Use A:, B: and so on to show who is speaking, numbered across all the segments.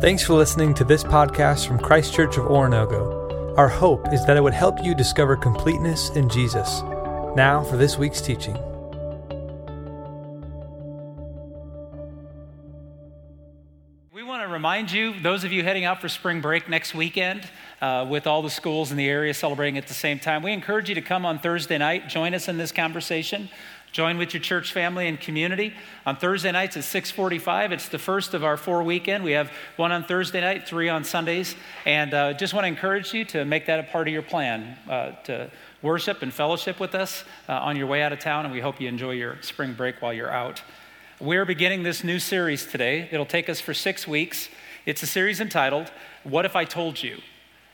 A: Thanks for listening to this podcast from Christ Church of Oronogo. Our hope is that it would help you discover completeness in Jesus. Now for this week's teaching.
B: We want to remind you, those of you heading out for spring break next weekend, uh, with all the schools in the area celebrating at the same time, we encourage you to come on Thursday night, join us in this conversation. Join with your church family and community. On Thursday nights at 645, it's the first of our four weekend. We have one on Thursday night, three on Sundays. And uh, just want to encourage you to make that a part of your plan, uh, to worship and fellowship with us uh, on your way out of town. And we hope you enjoy your spring break while you're out. We're beginning this new series today. It'll take us for six weeks. It's a series entitled, What If I Told You?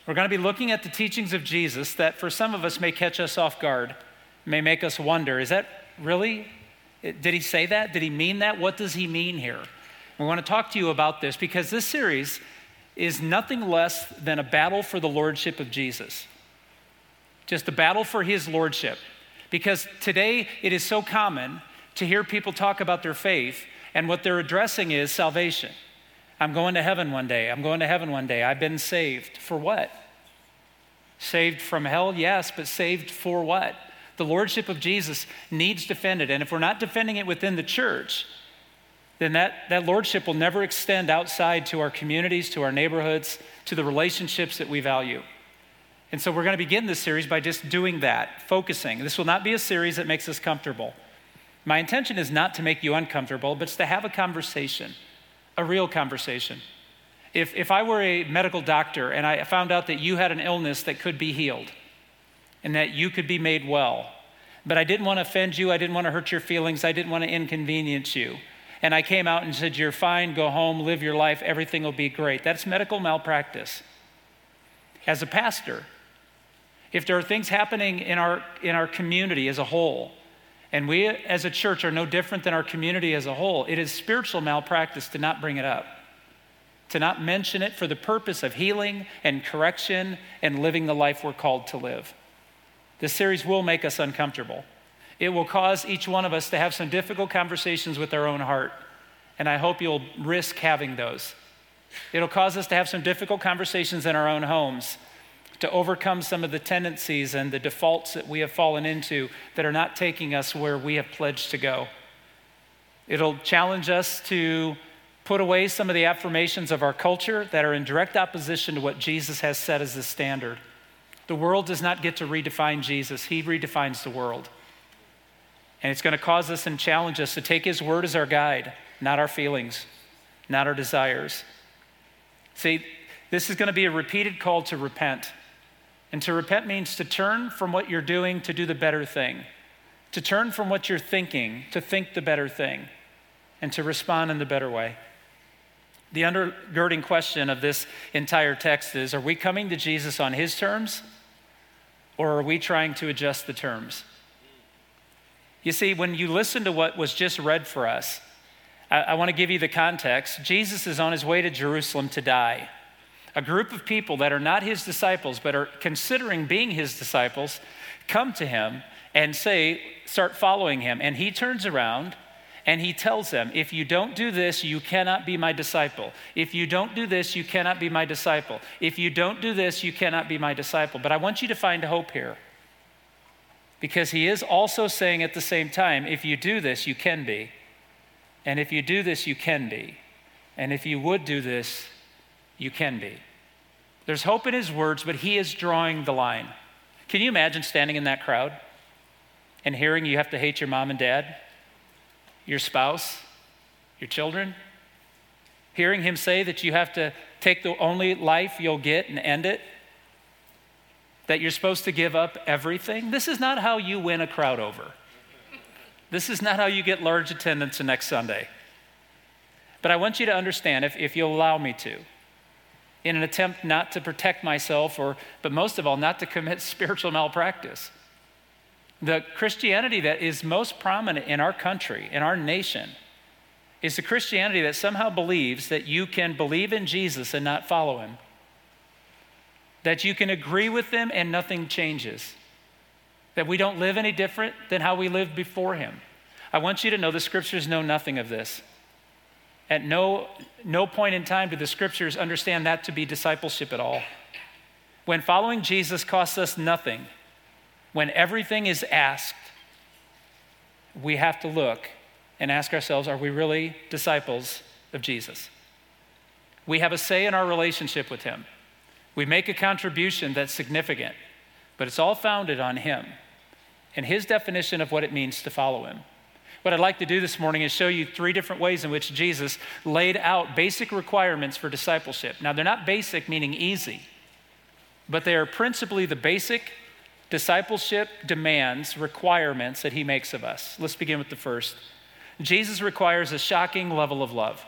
B: We're going to be looking at the teachings of Jesus that for some of us may catch us off guard, may make us wonder, is that Really? Did he say that? Did he mean that? What does he mean here? We want to talk to you about this because this series is nothing less than a battle for the lordship of Jesus. Just a battle for his lordship. Because today it is so common to hear people talk about their faith, and what they're addressing is salvation. I'm going to heaven one day. I'm going to heaven one day. I've been saved. For what? Saved from hell? Yes, but saved for what? The lordship of Jesus needs defended. And if we're not defending it within the church, then that, that lordship will never extend outside to our communities, to our neighborhoods, to the relationships that we value. And so we're going to begin this series by just doing that, focusing. This will not be a series that makes us comfortable. My intention is not to make you uncomfortable, but it's to have a conversation, a real conversation. If, if I were a medical doctor and I found out that you had an illness that could be healed, and that you could be made well. But I didn't want to offend you. I didn't want to hurt your feelings. I didn't want to inconvenience you. And I came out and said, You're fine, go home, live your life, everything will be great. That's medical malpractice. As a pastor, if there are things happening in our, in our community as a whole, and we as a church are no different than our community as a whole, it is spiritual malpractice to not bring it up, to not mention it for the purpose of healing and correction and living the life we're called to live. This series will make us uncomfortable. It will cause each one of us to have some difficult conversations with our own heart. And I hope you'll risk having those. It'll cause us to have some difficult conversations in our own homes, to overcome some of the tendencies and the defaults that we have fallen into that are not taking us where we have pledged to go. It'll challenge us to put away some of the affirmations of our culture that are in direct opposition to what Jesus has set as the standard. The world does not get to redefine Jesus, He redefines the world. And it's going to cause us and challenge us to take His word as our guide, not our feelings, not our desires. See, this is going to be a repeated call to repent. And to repent means to turn from what you're doing to do the better thing, to turn from what you're thinking to think the better thing, and to respond in the better way. The undergirding question of this entire text is Are we coming to Jesus on His terms or are we trying to adjust the terms? You see, when you listen to what was just read for us, I, I want to give you the context. Jesus is on his way to Jerusalem to die. A group of people that are not his disciples, but are considering being his disciples, come to him and say, start following him. And he turns around and he tells them, If you don't do this, you cannot be my disciple. If you don't do this, you cannot be my disciple. If you don't do this, you cannot be my disciple. But I want you to find hope here. Because he is also saying at the same time, If you do this, you can be. And if you do this, you can be. And if you would do this, you can be. There's hope in his words, but he is drawing the line. Can you imagine standing in that crowd and hearing you have to hate your mom and dad? Your spouse, your children. Hearing him say that you have to take the only life you'll get and end it, that you're supposed to give up everything. This is not how you win a crowd over. This is not how you get large attendance the next Sunday. But I want you to understand, if, if you'll allow me to, in an attempt not to protect myself, or, but most of all, not to commit spiritual malpractice. The Christianity that is most prominent in our country, in our nation, is the Christianity that somehow believes that you can believe in Jesus and not follow him. That you can agree with him and nothing changes. That we don't live any different than how we lived before him. I want you to know the scriptures know nothing of this. At no, no point in time do the scriptures understand that to be discipleship at all. When following Jesus costs us nothing, when everything is asked, we have to look and ask ourselves are we really disciples of Jesus? We have a say in our relationship with Him. We make a contribution that's significant, but it's all founded on Him and His definition of what it means to follow Him. What I'd like to do this morning is show you three different ways in which Jesus laid out basic requirements for discipleship. Now, they're not basic, meaning easy, but they are principally the basic discipleship demands, requirements that He makes of us. Let's begin with the first. Jesus requires a shocking level of love,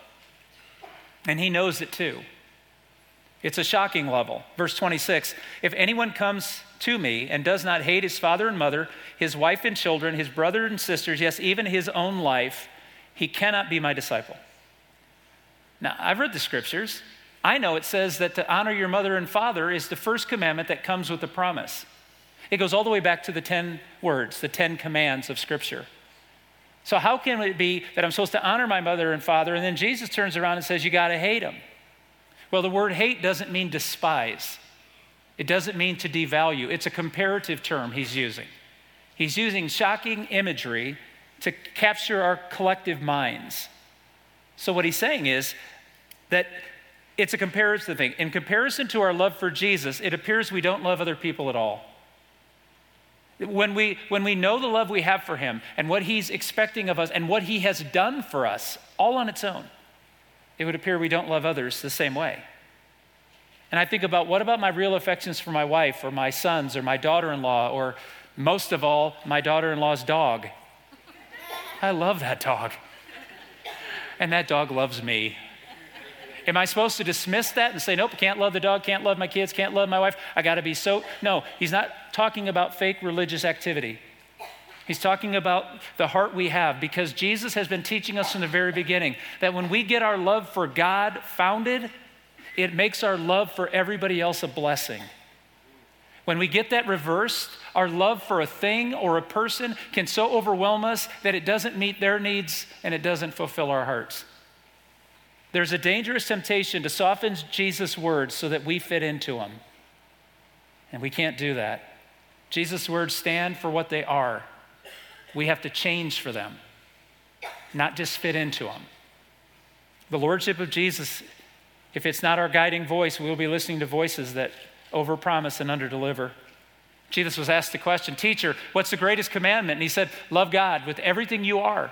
B: and He knows it too. It's a shocking level. Verse 26 If anyone comes to me and does not hate his father and mother, his wife and children, his brother and sisters, yes, even his own life, he cannot be my disciple. Now, I've read the scriptures. I know it says that to honor your mother and father is the first commandment that comes with the promise. It goes all the way back to the 10 words, the 10 commands of Scripture. So, how can it be that I'm supposed to honor my mother and father, and then Jesus turns around and says, You got to hate them? Well, the word hate doesn't mean despise, it doesn't mean to devalue. It's a comparative term he's using. He's using shocking imagery to capture our collective minds. So, what he's saying is that it's a comparison thing. In comparison to our love for Jesus, it appears we don't love other people at all. When we, when we know the love we have for him and what he's expecting of us and what he has done for us, all on its own, it would appear we don't love others the same way. And I think about what about my real affections for my wife or my sons or my daughter in law or most of all, my daughter in law's dog. I love that dog. And that dog loves me. Am I supposed to dismiss that and say, nope, can't love the dog, can't love my kids, can't love my wife? I got to be so. No, he's not talking about fake religious activity. He's talking about the heart we have because Jesus has been teaching us from the very beginning that when we get our love for God founded, it makes our love for everybody else a blessing. When we get that reversed, our love for a thing or a person can so overwhelm us that it doesn't meet their needs and it doesn't fulfill our hearts. There's a dangerous temptation to soften Jesus' words so that we fit into them. And we can't do that. Jesus' words stand for what they are. We have to change for them, not just fit into them. The Lordship of Jesus, if it's not our guiding voice, we'll be listening to voices that overpromise and underdeliver. Jesus was asked the question, Teacher, what's the greatest commandment? And he said, Love God with everything you are,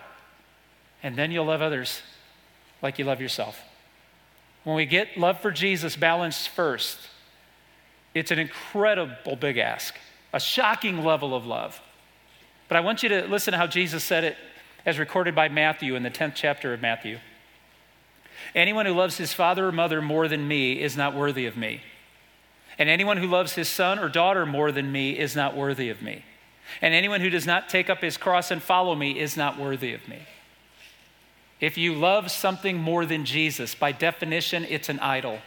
B: and then you'll love others like you love yourself. When we get love for Jesus balanced first, it's an incredible big ask, a shocking level of love. But I want you to listen to how Jesus said it as recorded by Matthew in the 10th chapter of Matthew. Anyone who loves his father or mother more than me is not worthy of me. And anyone who loves his son or daughter more than me is not worthy of me. And anyone who does not take up his cross and follow me is not worthy of me. If you love something more than Jesus, by definition, it's an idol.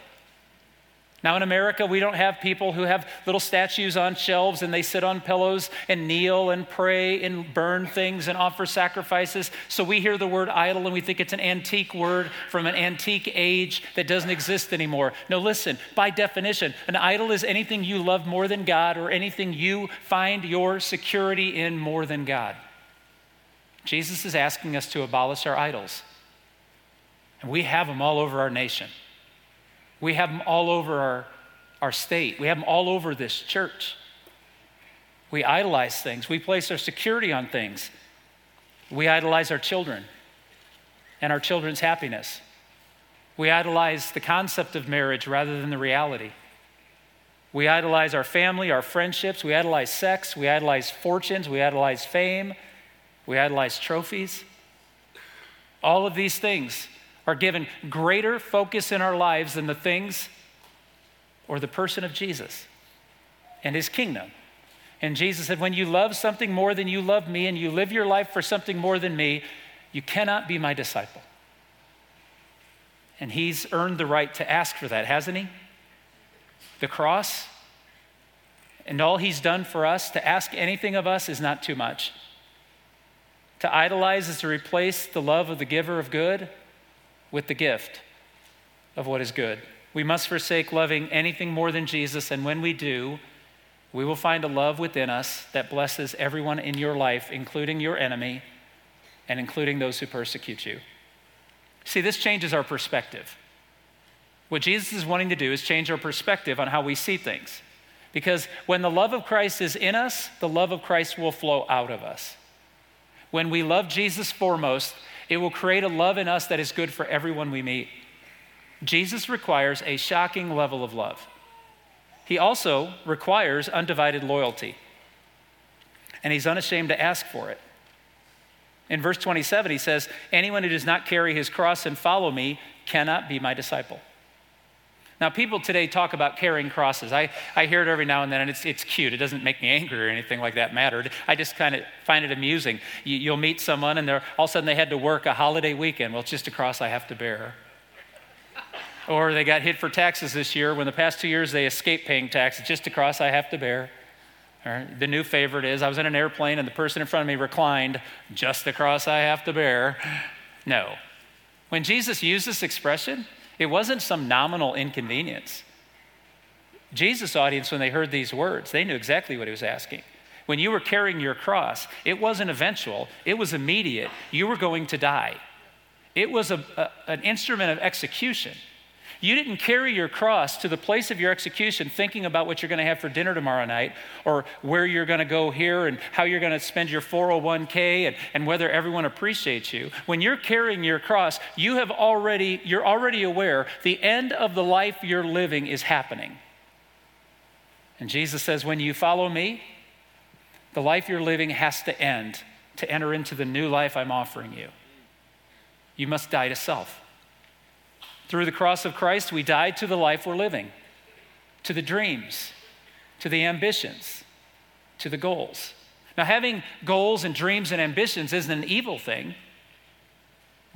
B: Now, in America, we don't have people who have little statues on shelves and they sit on pillows and kneel and pray and burn things and offer sacrifices. So we hear the word idol and we think it's an antique word from an antique age that doesn't exist anymore. No, listen, by definition, an idol is anything you love more than God or anything you find your security in more than God. Jesus is asking us to abolish our idols. And we have them all over our nation. We have them all over our, our state. We have them all over this church. We idolize things. We place our security on things. We idolize our children and our children's happiness. We idolize the concept of marriage rather than the reality. We idolize our family, our friendships. We idolize sex. We idolize fortunes. We idolize fame. We idolize trophies. All of these things are given greater focus in our lives than the things or the person of Jesus and his kingdom. And Jesus said, When you love something more than you love me and you live your life for something more than me, you cannot be my disciple. And he's earned the right to ask for that, hasn't he? The cross and all he's done for us, to ask anything of us is not too much. To idolize is to replace the love of the giver of good with the gift of what is good. We must forsake loving anything more than Jesus, and when we do, we will find a love within us that blesses everyone in your life, including your enemy and including those who persecute you. See, this changes our perspective. What Jesus is wanting to do is change our perspective on how we see things. Because when the love of Christ is in us, the love of Christ will flow out of us. When we love Jesus foremost, it will create a love in us that is good for everyone we meet. Jesus requires a shocking level of love. He also requires undivided loyalty, and he's unashamed to ask for it. In verse 27, he says, Anyone who does not carry his cross and follow me cannot be my disciple. Now, people today talk about carrying crosses. I, I hear it every now and then, and it's, it's cute. It doesn't make me angry or anything like that mattered. I just kind of find it amusing. You, will meet someone, and they're, all of a sudden they had to work a holiday weekend. Well, it's just a cross I have to bear. Or they got hit for taxes this year when the past two years they escaped paying taxes. Just a cross I have to bear. The new favorite is I was in an airplane and the person in front of me reclined, just the cross I have to bear. No. When Jesus used this expression, it wasn't some nominal inconvenience. Jesus' audience, when they heard these words, they knew exactly what he was asking. When you were carrying your cross, it wasn't eventual, it was immediate. You were going to die. It was a, a, an instrument of execution. You didn't carry your cross to the place of your execution thinking about what you're going to have for dinner tomorrow night or where you're going to go here and how you're going to spend your 401k and, and whether everyone appreciates you. When you're carrying your cross, you have already, you're already aware the end of the life you're living is happening. And Jesus says, when you follow me, the life you're living has to end to enter into the new life I'm offering you. You must die to self. Through the cross of Christ, we died to the life we're living, to the dreams, to the ambitions, to the goals. Now, having goals and dreams and ambitions isn't an evil thing,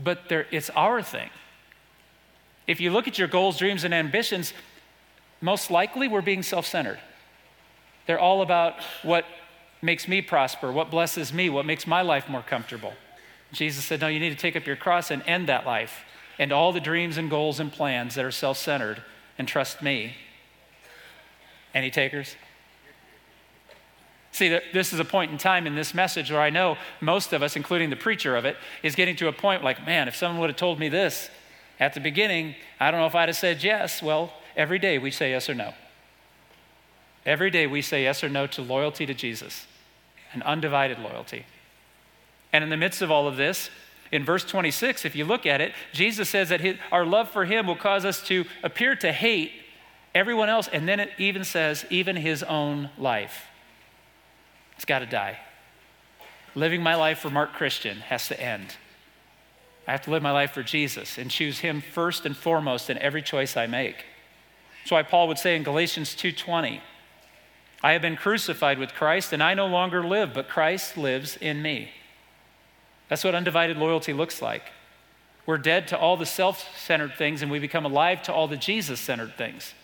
B: but it's our thing. If you look at your goals, dreams, and ambitions, most likely we're being self centered. They're all about what makes me prosper, what blesses me, what makes my life more comfortable. Jesus said, No, you need to take up your cross and end that life and all the dreams and goals and plans that are self centered and trust me. Any takers? See, this is a point in time in this message where I know most of us, including the preacher of it, is getting to a point like, man, if someone would have told me this at the beginning, I don't know if I'd have said yes. Well, every day we say yes or no. Every day we say yes or no to loyalty to Jesus, an undivided loyalty. And in the midst of all of this, in verse 26, if you look at it, Jesus says that his, our love for him will cause us to appear to hate everyone else. And then it even says, even his own life. It's got to die. Living my life for Mark Christian has to end. I have to live my life for Jesus and choose him first and foremost in every choice I make. That's why Paul would say in Galatians 2:20, I have been crucified with Christ and I no longer live, but Christ lives in me. That's what undivided loyalty looks like. We're dead to all the self centered things and we become alive to all the Jesus centered things.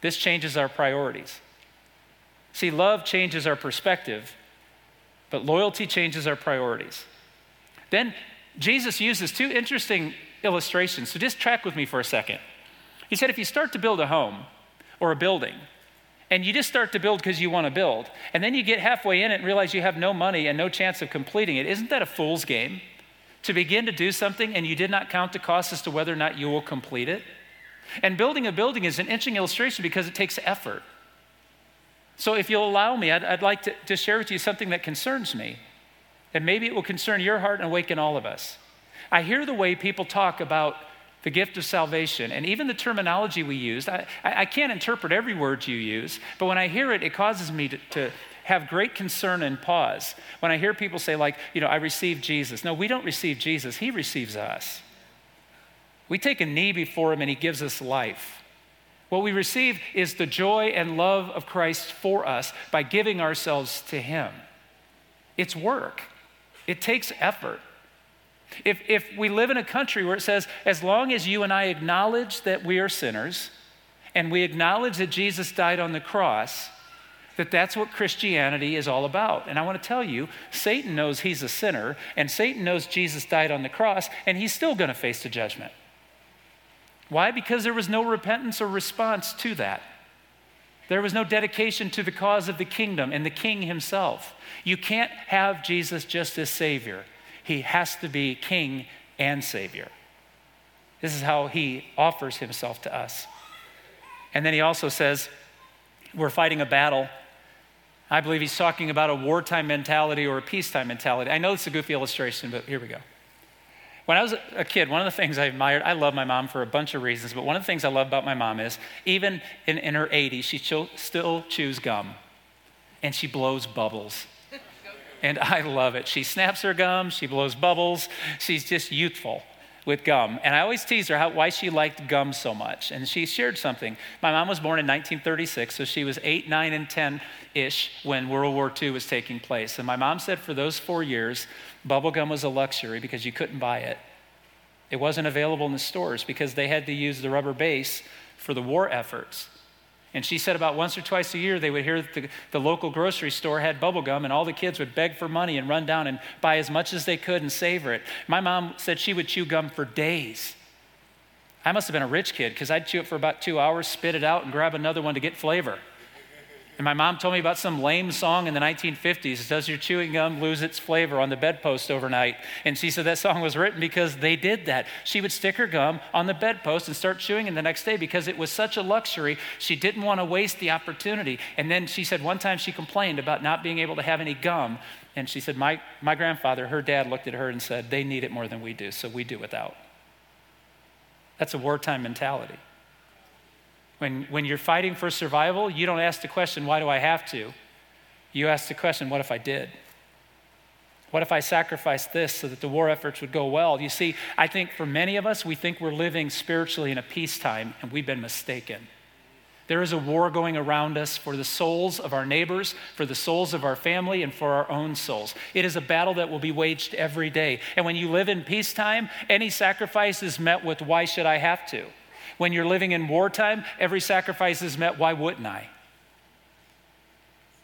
B: This changes our priorities. See, love changes our perspective, but loyalty changes our priorities. Then Jesus uses two interesting illustrations. So just track with me for a second. He said if you start to build a home or a building, and you just start to build because you want to build. And then you get halfway in it and realize you have no money and no chance of completing it. Isn't that a fool's game? To begin to do something and you did not count the cost as to whether or not you will complete it? And building a building is an interesting illustration because it takes effort. So, if you'll allow me, I'd, I'd like to, to share with you something that concerns me. And maybe it will concern your heart and awaken all of us. I hear the way people talk about the gift of salvation, and even the terminology we use. I, I can't interpret every word you use, but when I hear it, it causes me to, to have great concern and pause. When I hear people say, like, you know, I received Jesus. No, we don't receive Jesus, He receives us. We take a knee before Him and He gives us life. What we receive is the joy and love of Christ for us by giving ourselves to Him. It's work, it takes effort. If, if we live in a country where it says, as long as you and I acknowledge that we are sinners and we acknowledge that Jesus died on the cross, that that's what Christianity is all about. And I want to tell you, Satan knows he's a sinner, and Satan knows Jesus died on the cross, and he's still going to face the judgment. Why? Because there was no repentance or response to that. There was no dedication to the cause of the kingdom and the king himself. You can't have Jesus just as Savior, he has to be king and Savior. This is how he offers himself to us. And then he also says, We're fighting a battle. I believe he's talking about a wartime mentality or a peacetime mentality. I know it's a goofy illustration, but here we go. When I was a kid, one of the things I admired, I love my mom for a bunch of reasons, but one of the things I love about my mom is even in, in her 80s, she still chews gum and she blows bubbles. And I love it. She snaps her gum, she blows bubbles, she's just youthful with gum. And I always tease her how, why she liked gum so much. And she shared something. My mom was born in 1936, so she was 8, 9, and 10 ish when World War II was taking place. And my mom said for those four years, bubble gum was a luxury because you couldn't buy it. It wasn't available in the stores because they had to use the rubber base for the war efforts. And she said about once or twice a year, they would hear that the, the local grocery store had bubble gum, and all the kids would beg for money and run down and buy as much as they could and savor it. My mom said she would chew gum for days. I must have been a rich kid because I'd chew it for about two hours, spit it out, and grab another one to get flavor. And my mom told me about some lame song in the 1950s Does your chewing gum lose its flavor on the bedpost overnight? And she said that song was written because they did that. She would stick her gum on the bedpost and start chewing it the next day because it was such a luxury. She didn't want to waste the opportunity. And then she said one time she complained about not being able to have any gum. And she said, My, my grandfather, her dad, looked at her and said, They need it more than we do, so we do without. That's a wartime mentality. When, when you're fighting for survival, you don't ask the question, why do I have to? You ask the question, what if I did? What if I sacrificed this so that the war efforts would go well? You see, I think for many of us, we think we're living spiritually in a peacetime, and we've been mistaken. There is a war going around us for the souls of our neighbors, for the souls of our family, and for our own souls. It is a battle that will be waged every day. And when you live in peacetime, any sacrifice is met with, why should I have to? When you're living in wartime, every sacrifice is met. Why wouldn't I?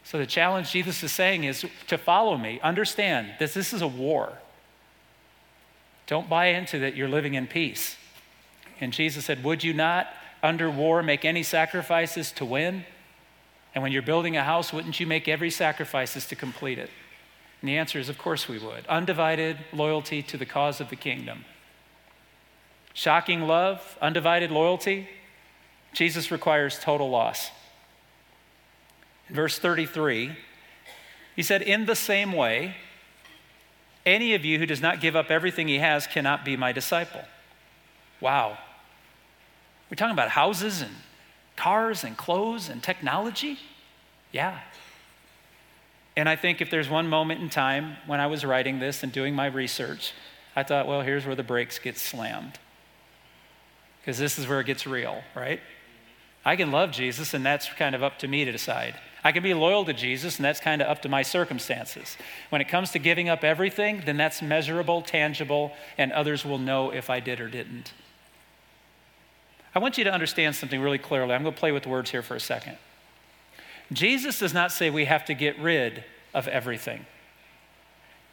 B: So the challenge Jesus is saying is to follow me. Understand that this is a war. Don't buy into that you're living in peace. And Jesus said, Would you not, under war, make any sacrifices to win? And when you're building a house, wouldn't you make every sacrifices to complete it? And the answer is, of course we would. Undivided loyalty to the cause of the kingdom. Shocking love, undivided loyalty. Jesus requires total loss. In verse 33, he said, In the same way, any of you who does not give up everything he has cannot be my disciple. Wow. We're talking about houses and cars and clothes and technology? Yeah. And I think if there's one moment in time when I was writing this and doing my research, I thought, well, here's where the brakes get slammed because this is where it gets real, right? I can love Jesus, and that's kind of up to me to decide. I can be loyal to Jesus, and that's kind of up to my circumstances. When it comes to giving up everything, then that's measurable, tangible, and others will know if I did or didn't. I want you to understand something really clearly. I'm going to play with words here for a second. Jesus does not say we have to get rid of everything.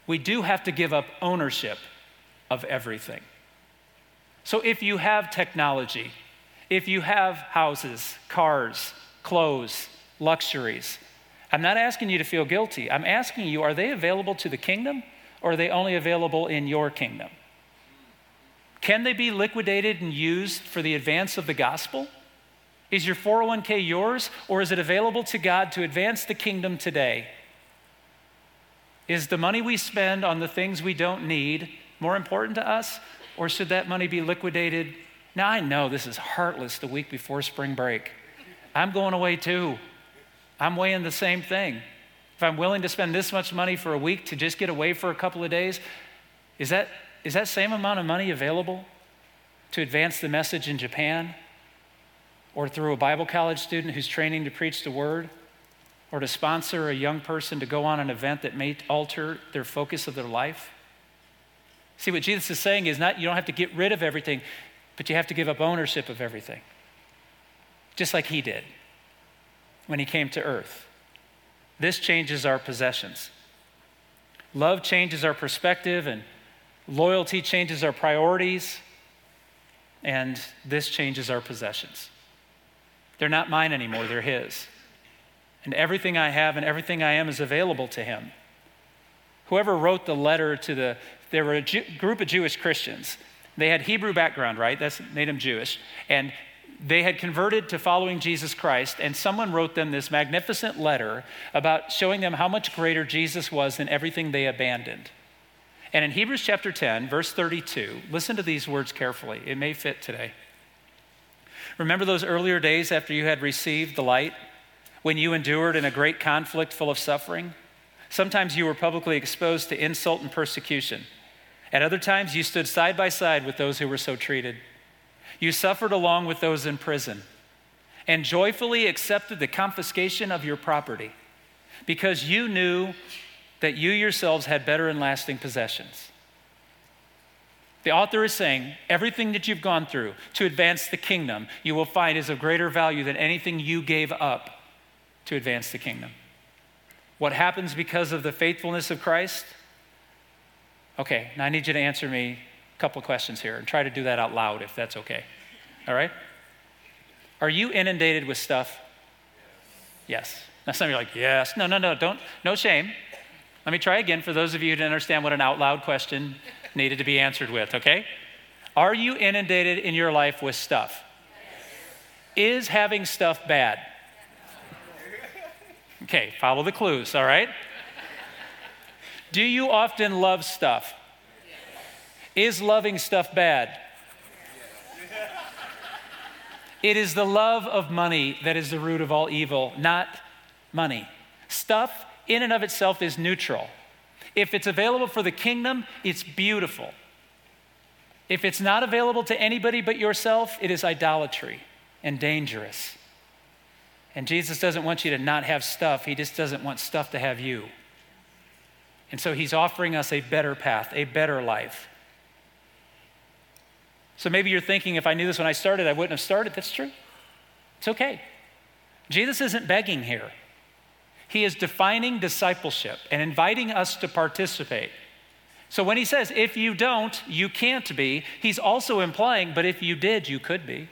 B: We do have to give up ownership of everything. So if you have technology, if you have houses, cars, clothes, luxuries, I'm not asking you to feel guilty. I'm asking you, are they available to the kingdom or are they only available in your kingdom? Can they be liquidated and used for the advance of the gospel? Is your 401k yours or is it available to God to advance the kingdom today? Is the money we spend on the things we don't need more important to us or should that money be liquidated? Now, I know this is heartless the week before spring break. I'm going away too. I'm weighing the same thing. If I'm willing to spend this much money for a week to just get away for a couple of days, is that, is that same amount of money available to advance the message in Japan? Or through a Bible college student who's training to preach the word? Or to sponsor a young person to go on an event that may alter their focus of their life? See, what Jesus is saying is not you don't have to get rid of everything, but you have to give up ownership of everything. Just like he did when he came to earth. This changes our possessions. Love changes our perspective, and loyalty changes our priorities, and this changes our possessions. They're not mine anymore, they're His. And everything I have and everything I am is available to Him. Whoever wrote the letter to the, there were a Jew, group of Jewish Christians. They had Hebrew background, right? That's made them Jewish. And they had converted to following Jesus Christ, and someone wrote them this magnificent letter about showing them how much greater Jesus was than everything they abandoned. And in Hebrews chapter 10, verse 32, listen to these words carefully. It may fit today. Remember those earlier days after you had received the light, when you endured in a great conflict full of suffering? Sometimes you were publicly exposed to insult and persecution. At other times, you stood side by side with those who were so treated. You suffered along with those in prison and joyfully accepted the confiscation of your property because you knew that you yourselves had better and lasting possessions. The author is saying everything that you've gone through to advance the kingdom, you will find is of greater value than anything you gave up to advance the kingdom. What happens because of the faithfulness of Christ? Okay, now I need you to answer me a couple questions here and try to do that out loud if that's okay. All right? Are you inundated with stuff? Yes. Now some of you are like, yes. No, no, no, don't, no shame. Let me try again for those of you who didn't understand what an out loud question needed to be answered with, okay? Are you inundated in your life with stuff? Is having stuff bad? Okay, follow the clues, all right? Do you often love stuff? Is loving stuff bad? It is the love of money that is the root of all evil, not money. Stuff in and of itself is neutral. If it's available for the kingdom, it's beautiful. If it's not available to anybody but yourself, it is idolatry and dangerous. And Jesus doesn't want you to not have stuff, He just doesn't want stuff to have you. And so He's offering us a better path, a better life. So maybe you're thinking, if I knew this when I started, I wouldn't have started. That's true. It's okay. Jesus isn't begging here. He is defining discipleship and inviting us to participate. So when he says, if you don't, you can't be, he's also implying, but if you did, you could be.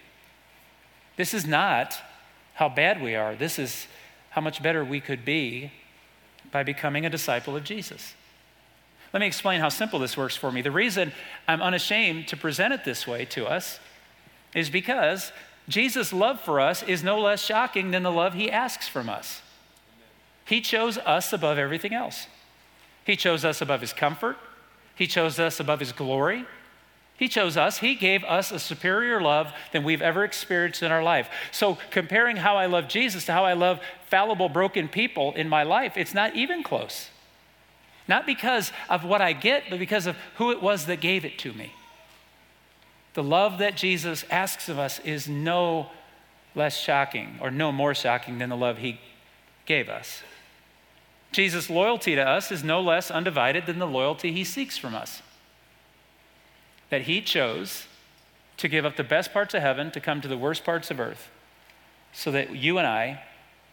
B: This is not how bad we are. This is how much better we could be by becoming a disciple of Jesus. Let me explain how simple this works for me. The reason I'm unashamed to present it this way to us is because Jesus' love for us is no less shocking than the love he asks from us. He chose us above everything else. He chose us above his comfort, he chose us above his glory. He chose us. He gave us a superior love than we've ever experienced in our life. So, comparing how I love Jesus to how I love fallible, broken people in my life, it's not even close. Not because of what I get, but because of who it was that gave it to me. The love that Jesus asks of us is no less shocking or no more shocking than the love he gave us. Jesus' loyalty to us is no less undivided than the loyalty he seeks from us. That he chose to give up the best parts of heaven to come to the worst parts of earth so that you and I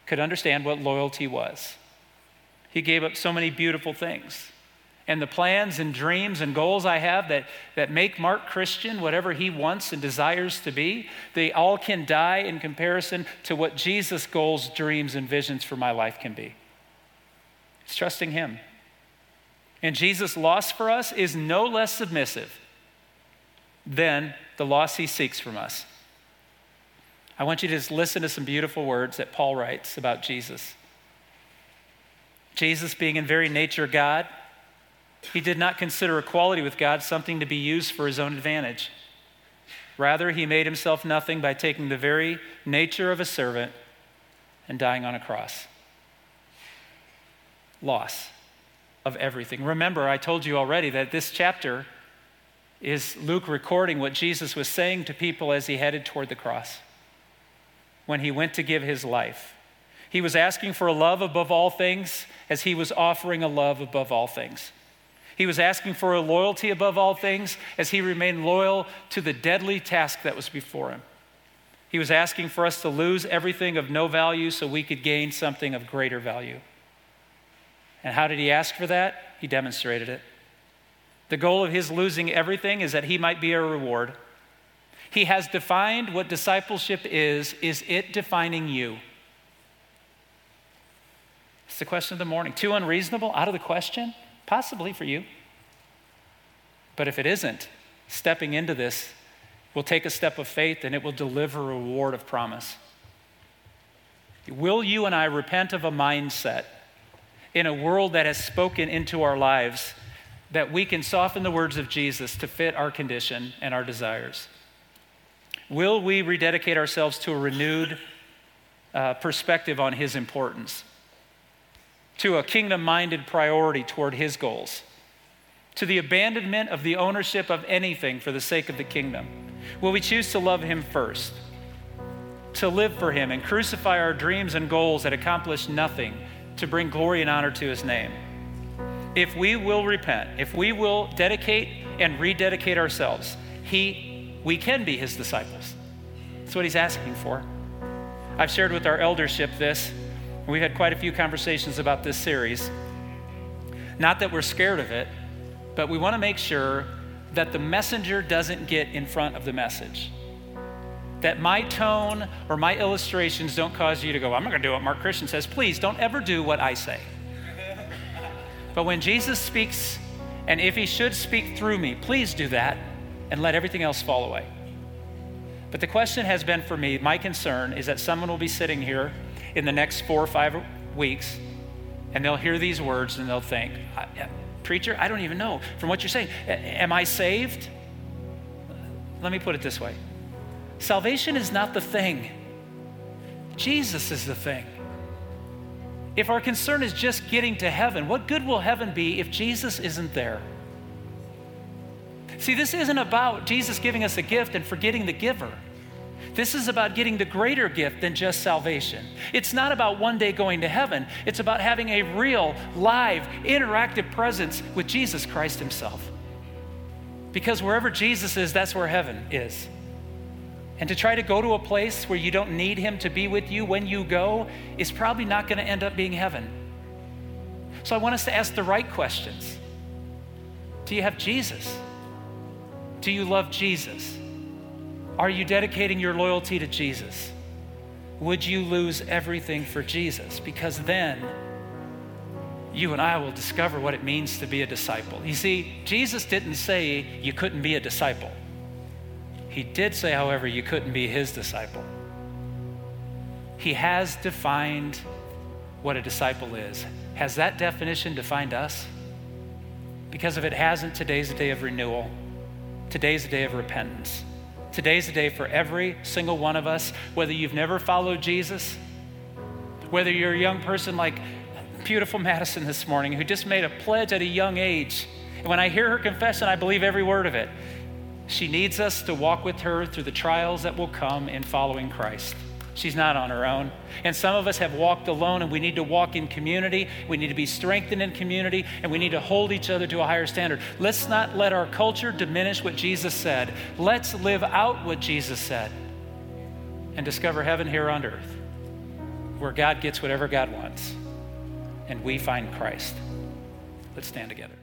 B: could understand what loyalty was. He gave up so many beautiful things. And the plans and dreams and goals I have that, that make Mark Christian whatever he wants and desires to be, they all can die in comparison to what Jesus' goals, dreams, and visions for my life can be. It's trusting him. And Jesus' loss for us is no less submissive than the loss he seeks from us. I want you to just listen to some beautiful words that Paul writes about Jesus. Jesus, being in very nature God, he did not consider equality with God something to be used for his own advantage. Rather, he made himself nothing by taking the very nature of a servant and dying on a cross. Loss of everything. Remember, I told you already that this chapter is Luke recording what Jesus was saying to people as he headed toward the cross when he went to give his life. He was asking for a love above all things as he was offering a love above all things. He was asking for a loyalty above all things as he remained loyal to the deadly task that was before him. He was asking for us to lose everything of no value so we could gain something of greater value. And how did he ask for that? He demonstrated it. The goal of his losing everything is that he might be a reward. He has defined what discipleship is. Is it defining you? It's the question of the morning. Too unreasonable? Out of the question? Possibly for you. But if it isn't, stepping into this will take a step of faith and it will deliver a reward of promise. Will you and I repent of a mindset in a world that has spoken into our lives that we can soften the words of Jesus to fit our condition and our desires? Will we rededicate ourselves to a renewed uh, perspective on His importance, to a kingdom minded priority toward His goals, to the abandonment of the ownership of anything for the sake of the kingdom? Will we choose to love Him first, to live for Him, and crucify our dreams and goals that accomplish nothing to bring glory and honor to His name? If we will repent, if we will dedicate and rededicate ourselves, He, we can be His disciples. That's what He's asking for. I've shared with our eldership this. We've had quite a few conversations about this series. Not that we're scared of it, but we want to make sure that the messenger doesn't get in front of the message. That my tone or my illustrations don't cause you to go, I'm not going to do what Mark Christian says. Please don't ever do what I say. But when Jesus speaks, and if he should speak through me, please do that and let everything else fall away. But the question has been for me, my concern is that someone will be sitting here in the next four or five weeks and they'll hear these words and they'll think, eh, Preacher, I don't even know from what you're saying. Eh, eh, am I saved? Let me put it this way salvation is not the thing, Jesus is the thing. If our concern is just getting to heaven, what good will heaven be if Jesus isn't there? See, this isn't about Jesus giving us a gift and forgetting the giver. This is about getting the greater gift than just salvation. It's not about one day going to heaven, it's about having a real, live, interactive presence with Jesus Christ Himself. Because wherever Jesus is, that's where heaven is. And to try to go to a place where you don't need Him to be with you when you go is probably not going to end up being heaven. So I want us to ask the right questions Do you have Jesus? Do you love Jesus? Are you dedicating your loyalty to Jesus? Would you lose everything for Jesus? Because then you and I will discover what it means to be a disciple. You see, Jesus didn't say you couldn't be a disciple. He did say, however, you couldn't be his disciple. He has defined what a disciple is. Has that definition defined us? Because if it hasn't, today's a day of renewal. Today's a day of repentance. Today's the day for every single one of us, whether you've never followed Jesus, whether you're a young person like beautiful Madison this morning who just made a pledge at a young age. And when I hear her confession, I believe every word of it. She needs us to walk with her through the trials that will come in following Christ. She's not on her own. And some of us have walked alone, and we need to walk in community. We need to be strengthened in community, and we need to hold each other to a higher standard. Let's not let our culture diminish what Jesus said. Let's live out what Jesus said and discover heaven here on earth, where God gets whatever God wants, and we find Christ. Let's stand together.